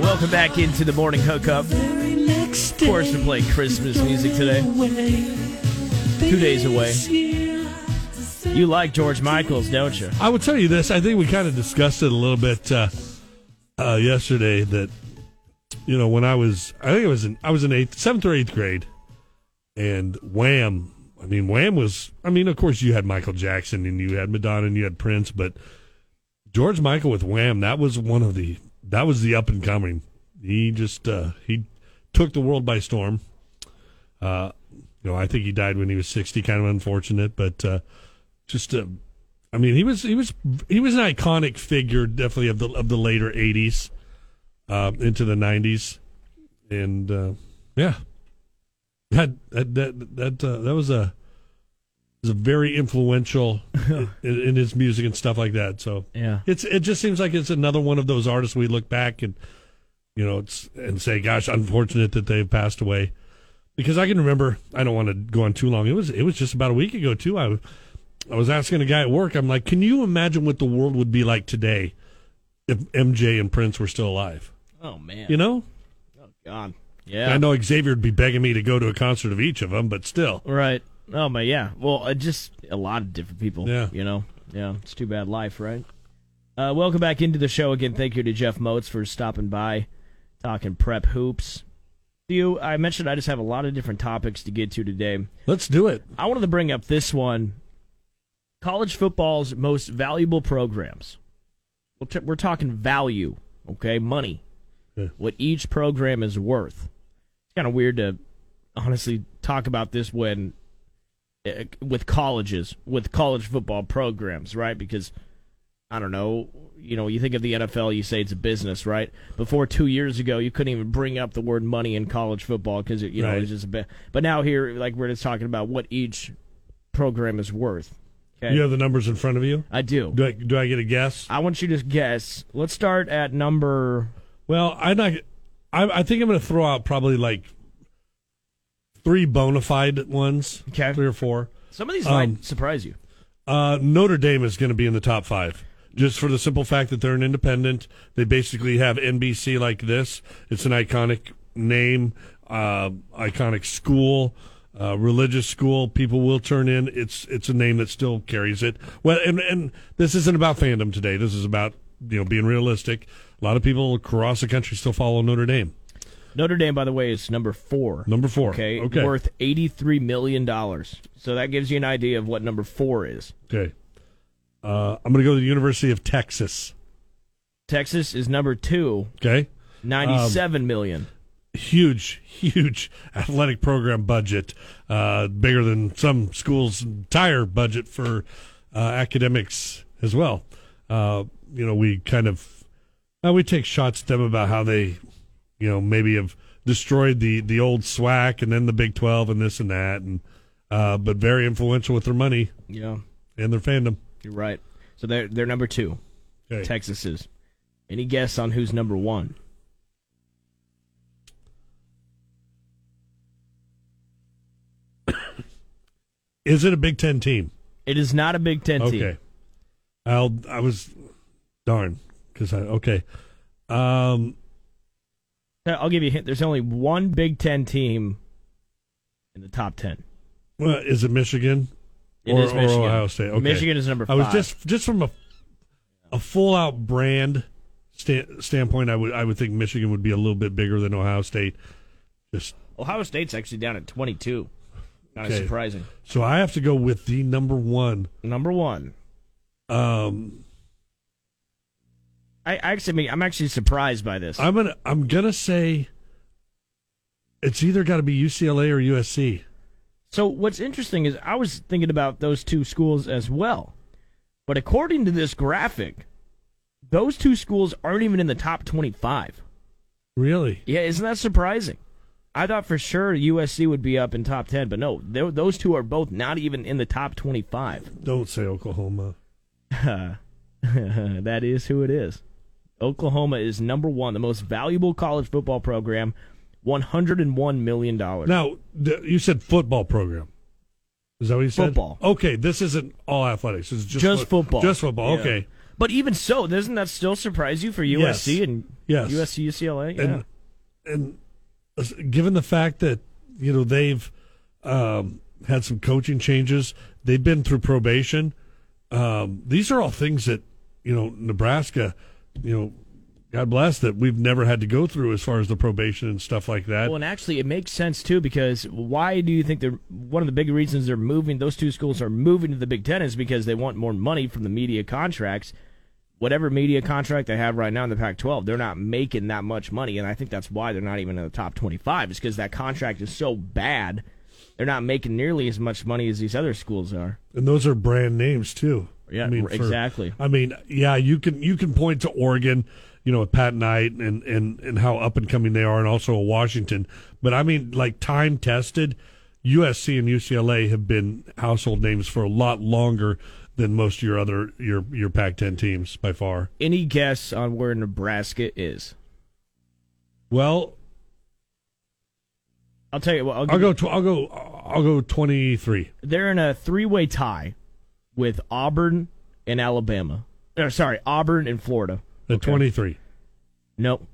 Welcome back into the morning hookup. Of course, we're playing Christmas music today. Two days away. You like George Michaels, don't you? I would tell you this. I think we kind of discussed it a little bit uh, uh, yesterday. That you know, when I was, I think it was in, I was in eighth, seventh or eighth grade, and Wham. I mean, Wham was. I mean, of course, you had Michael Jackson and you had Madonna and you had Prince, but George Michael with Wham. That was one of the. That was the up and coming. He just uh, he took the world by storm. Uh, you know, I think he died when he was sixty. Kind of unfortunate, but uh, just uh, I mean, he was he was he was an iconic figure, definitely of the of the later '80s uh, into the '90s, and uh, yeah, that that that that, uh, that was a was a very influential in, in his music and stuff like that. So Yeah. it's it just seems like it's another one of those artists we look back and you know it's and say, gosh, unfortunate that they've passed away. Because I can remember, I don't want to go on too long. It was it was just about a week ago too. I I was asking a guy at work. I'm like, can you imagine what the world would be like today if MJ and Prince were still alive? Oh man. You know, Oh God. Yeah. I know Xavier would be begging me to go to a concert of each of them, but still, Right. Oh my yeah. Well, uh, just a lot of different people. Yeah. You know. Yeah. It's too bad life, right? Uh, welcome back into the show again. Thank you to Jeff Moats for stopping by, talking prep hoops. You, I mentioned I just have a lot of different topics to get to today. let's do it. I wanted to bring up this one: college football's most valuable programs. We're, t- we're talking value, okay, money, Yeah. what each program is worth. Kind of weird to honestly talk about this when uh, with colleges, with college football programs, right? Because I don't know, you know, you think of the NFL, you say it's a business, right? Before two years ago, you couldn't even bring up the word money in college football because it, you know Right. it's just a bit. But now here, like we're just talking about what each program is worth. Okay, You have the numbers in front of you. I do. Do I do I get a guess? I want you to guess. Let's start at number. Well, I'm not. I, I think I'm going to throw out probably like three bona fide ones. Okay. three or four. Some of these Um, might surprise you. Uh, Notre Dame is going to be in the top five, just for the simple fact that they're an independent. They basically have NBC like this. It's an iconic name, uh, iconic school, uh, religious school. People will turn in. It's it's a name that still carries it. Well, and and this isn't about fandom today. This is about you know being realistic. A lot of people across the country still follow Notre Dame. Notre Dame, by the way, is number four. Number four. Okay, Okay. worth eighty-three million dollars. So that gives you an idea of what number four is. Okay. Uh, I'm going to go to the University of Texas. Texas is number two, Okay. ninety-seven million. huge, huge athletic program budget, uh, bigger than some schools' entire budget for uh, academics as well. Uh, you know, we kind of uh, we take shots at them about how they, you know, maybe have destroyed the the old SWAC and then the Big Twelve and this and that, and uh, but very influential with their money Yeah, and their fandom. you're right. So they're they're number two. Okay. Texas is. Any guess on who's number one? Is it a Big Ten team? It is not a Big Ten Okay. team. I'll. I was darn because I okay. Um. I'll give you a hint. There's only one Big Ten team in the top ten. Well, is it Michigan? It or, is Michigan. or Ohio State? Okay. Michigan is number I was just just from a a full out brand sta- standpoint. I would I would think Michigan would be a little bit bigger than Ohio State. Just Ohio State's actually down at 22. Kind of Okay. surprising. so I have to go with the number one. Number one. Um, I, actually, I'm actually surprised by this. I'm gonna I'm gonna say it's either got to be UCLA or USC. So what's interesting is I was thinking about those two schools as well, but according to this graphic, those two schools aren't even in the top 25. Really? Yeah, isn't that surprising? I thought for sure USC would be up in top 10, but no, those two are both not even in the top 25. Don't say Oklahoma. that is who it is. Oklahoma is number one, the most valuable college football program, $101 million. Now you said football program. Is that what you said? Football. Okay, this isn't all athletics. It's just Just foot- football. Just football. Yeah. Okay. But even so, doesn't that still surprise you for USC Yes. and Yes. USC UCLA? Yeah. and and given the fact that you know they've um, had some coaching changes, they've been through probation. Um, these are all things that you know Nebraska, you know, God bless that we've never had to go through as far as the probation and stuff like that. Well, and actually, it makes sense too because why do you think they're one of the big reasons they're moving? Those two schools are moving to the Big Ten is because they want more money from the media contracts. Whatever media contract they have right now in the Pac-12, they're not making that much money, and I think that's why they're not even in the top 25. Is because that contract is so bad, they're not making nearly as much money as these other schools are. and those are brand names too. Yeah, I mean, r- exactly. I mean, yeah, you can you can point to Oregon, you know, with Pat Knight and and and how up and coming they are, and also a Washington. But I mean, like time tested, USC and UCLA have been household names for a lot longer than most of your other your your Pac-10 teams by far. Any guess on where Nebraska is? Well, I'll tell you what. I'll, I'll go. Tw- I'll go. I'll go twenty three. they're in a three-way tie with Auburn and Alabama. Or, sorry, Auburn and Florida. At Okay. twenty three. Nope.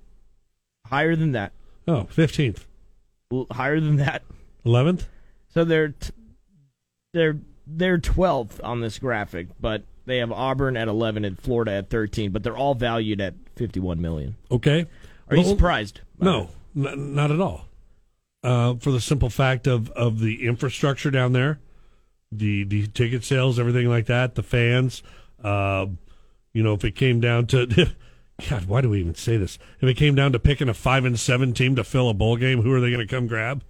Higher than that. Oh, 15th. L- Higher than that. 11th? So they're t- they're they're 12th on this graphic, but they have Auburn at 11 and Florida at 13, but they're all valued at 51 million. Okay. Are you surprised? No, n- not at all. Uh, for the simple fact of, of the infrastructure down there, the the ticket sales, everything like that, the fans. Uh, you know, if it came down to, God, why do we even say this? If it came down to picking a five and seven team to fill a bowl game, who are they going to come grab?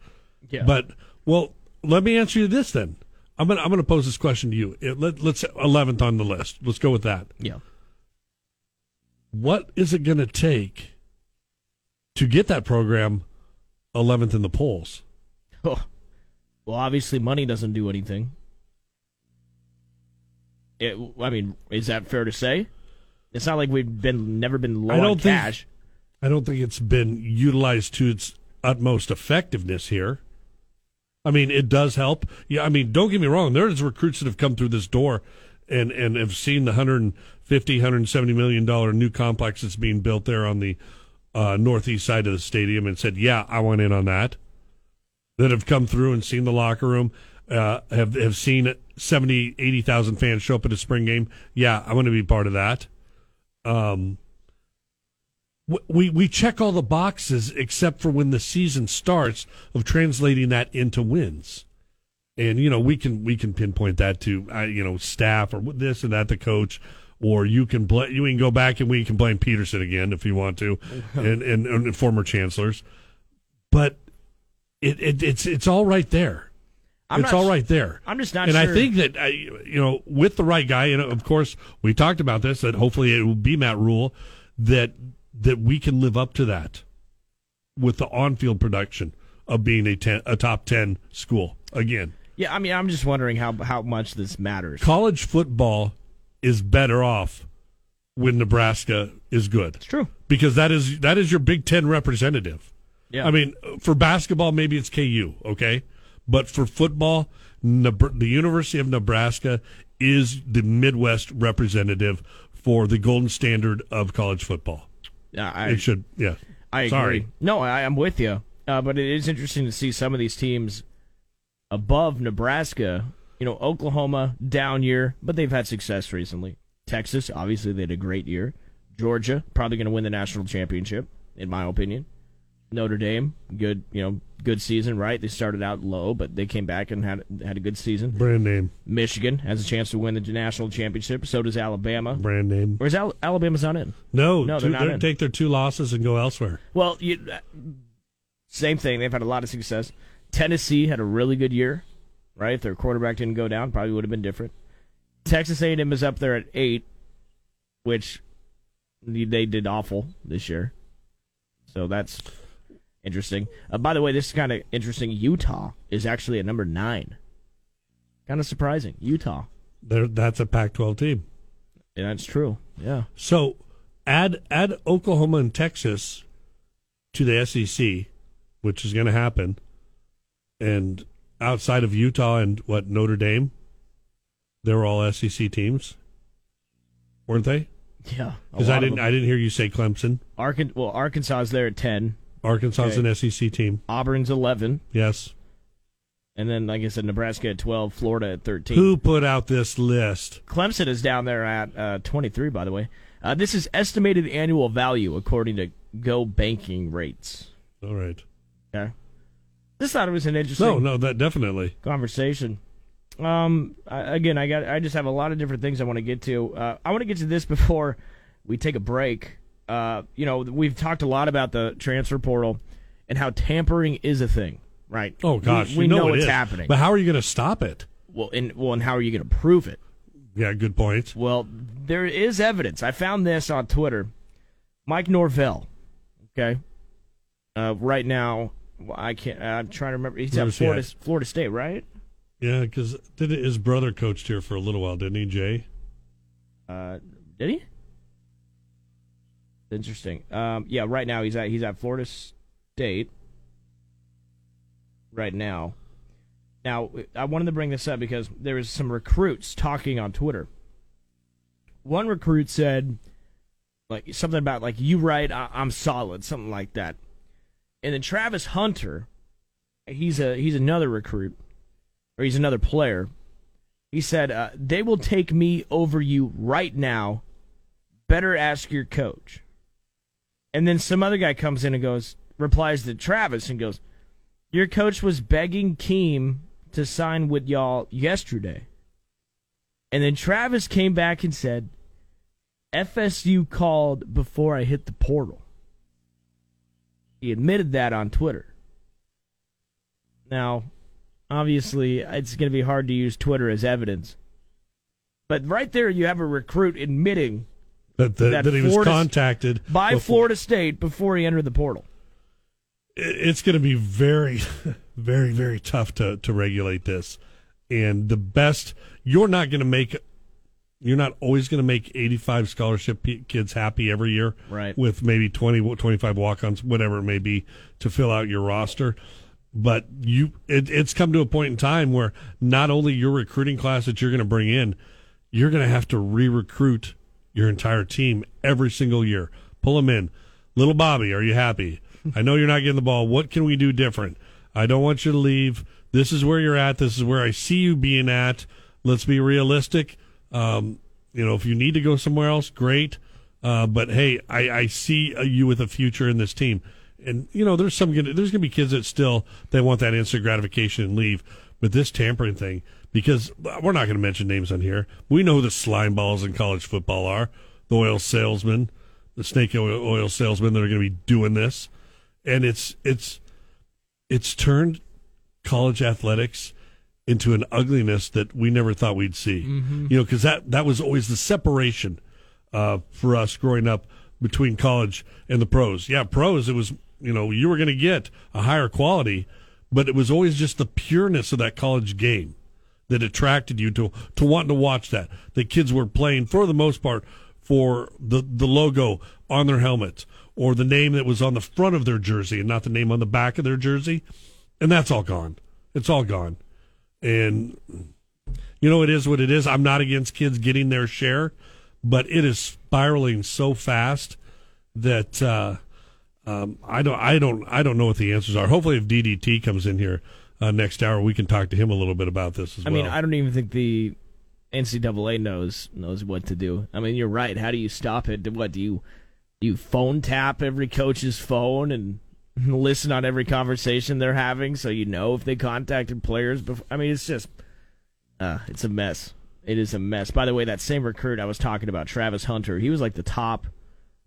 Yeah. But well, let me answer you this then. I'm gonna I'm gonna pose this question to you. It, let, let's eleventh on the list. Let's go with that. yeah. What is it going to take to get that program 11th in the polls? Oh. Well, obviously money doesn't do anything. It, I mean, is that fair to say? It's not like we've been never been low I on don't think- cash. I don't think it's been utilized to its utmost effectiveness here. I mean, it does help. Yeah, I mean, don't get me wrong. There's recruits that have come through this door and, and have seen the 150, 170 million dollar new complex that's being built there on the uh, northeast side of the stadium and said, "Yeah, I want in on that." That have come through and seen the locker room, uh, have have seen 70, 80,000 fans show up at a spring game. Yeah, I want to be part of that. Um, we we check all the boxes except for when the season starts of translating that into wins and you know we can we can pinpoint that to uh, you know staff or this and that the coach or you can bl- you can go back and we can blame Pederson again if you want to and, and and former chancellors. But it, it it's it's all right there. I'm it's not all right there. I'm just not and I think that uh, you know with the right guy and of course we talked about this that hopefully it will be Matt Rhule that that we can live up to that with the on-field production of being a ten, a top 10 school again. Yeah, I mean, I'm just wondering how how much this matters. college football is better off when Nebraska is good It's true. because that is that is your Big 10 representative Yeah. I mean, for basketball, maybe it's KU, okay? But for football, the University of Nebraska is the Midwest representative for the golden standard of college football. Yeah, I, it should, yeah. I agree. Sorry. No, I, I'm with you. Uh, but it is interesting to see some of these teams above Nebraska. You know, Oklahoma down year, but they've had success recently. Texas, obviously, they had a great year. Georgia probably going to win the national championship, in my opinion. Notre Dame, good, you know, good season, right? They started out low, but they came back and had had a good season. Brand name. Michigan has a chance to win the national championship. So does Alabama. Brand name. Where's Al- Alabama's not in? No, No, two, they're not in. take their two losses and go elsewhere. Well, you, uh, same thing. They've had a lot of success. Tennessee had a really good year, right? If their quarterback didn't go down, probably would have been different. Texas A&M is up there at eight, which they did awful this year. So that's interesting. Uh, by the way, this is kind of interesting. Utah is actually at number nine. Kind of surprising. Utah. They're, that's a Pac-12 team. Yeah, that's true. Yeah. So add add Oklahoma and Texas to the SEC, which is going to happen, and outside of Utah and what Notre Dame, they were all SEC teams, weren't they? Yeah. Because I didn't. I didn't hear you say Clemson. Arkan- well, Arkansas is there at 10. Arkansas is Okay. an SEC team. Auburn's 11. Yes. And then, like I said, Nebraska at 12, Florida at 13. Who put out this list? Clemson is down there at uh, 23, by the way. Uh, this is estimated annual value according to GOBankingRates. All right. Okay. Just thought it was an interesting No, no, that definitely. conversation. Um, I, again, I got, I just have a lot of different things I want to get to. Uh, I want to get to this before we take a break. Uh, you know, we've talked a lot about the transfer portal and how tampering is a thing, right? Oh gosh, we, we you know, know it what's is. happening. But how are you going to stop it? well, and well, and how are you going to prove it? Yeah, good point. Well, there is evidence. I found this on Twitter. Mike Norvell. Okay. Uh, right now, I can't. I'm trying to remember. He's at Florida, at? Florida State, right? Yeah, because his brother coached here for a little while, didn't he, Jay? Uh, did he? Interesting. Um, yeah. Right now, he's at he's at Florida State. Right now. Now, I wanted to bring this up because there was some recruits talking on Twitter. One recruit said, like something about like you right, I- I'm solid, something like that. And then Travis Hunter, he's a he's another recruit, or he's another player. He said uh, they will take me over you right now. Better ask your coach. And then some other guy comes in and goes replies to Travis and goes, "Your coach was begging Keem to sign with y'all yesterday." And then Travis came back and said, FSU called before I hit the portal. He admitted that on Twitter. Now, obviously, it's going to be hard to use Twitter as evidence. But right there, you have a recruit admitting That, that, That that he was contacted by before- Florida State before he entered the portal. It's going to be very, very, very tough to, to regulate this. And the best, you're not going to make, you're not always going to make 85 scholarship kids happy every year. Right. With maybe 20, 25 walk ons, whatever it may be, to fill out your roster. But you, it, it's come to a point in time where not only your recruiting class that you're going to bring in, you're going to have to re-recruit your entire team every single year. Pull them in. Little Bobby, are you happy? I know you're not getting the ball. What can we do different? I don't want you to leave. This is where you're at. This is where I see you being at. Let's be realistic. Um, you know, if you need to go somewhere else, great. Uh, but hey, I, I see uh, you with a future in this team. And you know, there's some gonna, there's to be kids that still they want that instant gratification and leave. But this tampering thing, because we're not going to mention names on here. We know who the slime balls in college football are. The oil salesmen, the snake oil, oil salesmen that are going to be doing this, and it's it's it's turned college athletics into an ugliness that we never thought we'd see. You know, because that that was always the separation uh, for us growing up between college and the pros. Yeah, pros. It was you know you were going to get a higher quality, but it was always just the pureness of that college game that attracted you to to wanting to watch that. The kids were playing for the most part for the the logo on their helmets or the name that was on the front of their jersey and not the name on the back of their jersey, and that's all gone. It's all gone, and you know it is what it is. I'm not against kids getting their share, but it is spiraling so fast that. Uh, um, I don't, I don't, I don't know what the answers are. Hopefully, if DDT comes in here uh, next hour, we can talk to him a little bit about this as I well. mean, I don't even think the NCAA knows knows what to do. I mean, you're right. How do you stop it? What do you do? You phone tap every coach's phone and listen on every conversation they're having, so you know if they contacted players. Before. I mean, it's just, uh, it's a mess. It is a mess. By the way, that same recruit I was talking about, Travis Hunter, he was like the top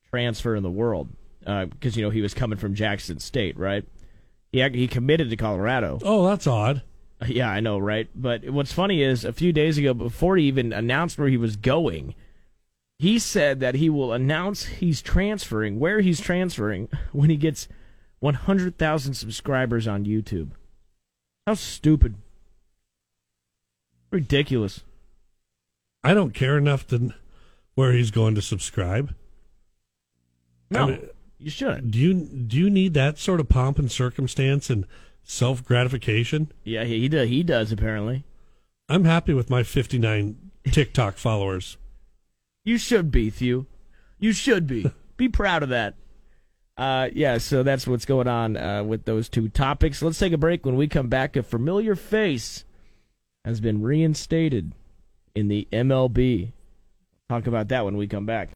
transfer in the world because uh, you know he was coming from Jackson State, right? He he committed to Colorado. Oh, that's odd. Yeah, I know, right? But what's funny is a few days ago, before he even announced where he was going, he said that he will announce he's transferring, where he's transferring, when he gets 100,000 subscribers on YouTube. How stupid. Ridiculous. I don't care enough to where he's going to subscribe. No, I mean, you shouldn't. Do you do you need that sort of pomp and circumstance and self gratification? Yeah, he, he does. He does apparently. I'm happy with my 59 TikTok followers. You should be, Thew. You should be. be proud of that. Uh, yeah, so that's what's going on uh, with those two topics. Let's take a break. When we come back, a familiar face has been reinstated in the MLB. Talk about that when we come back.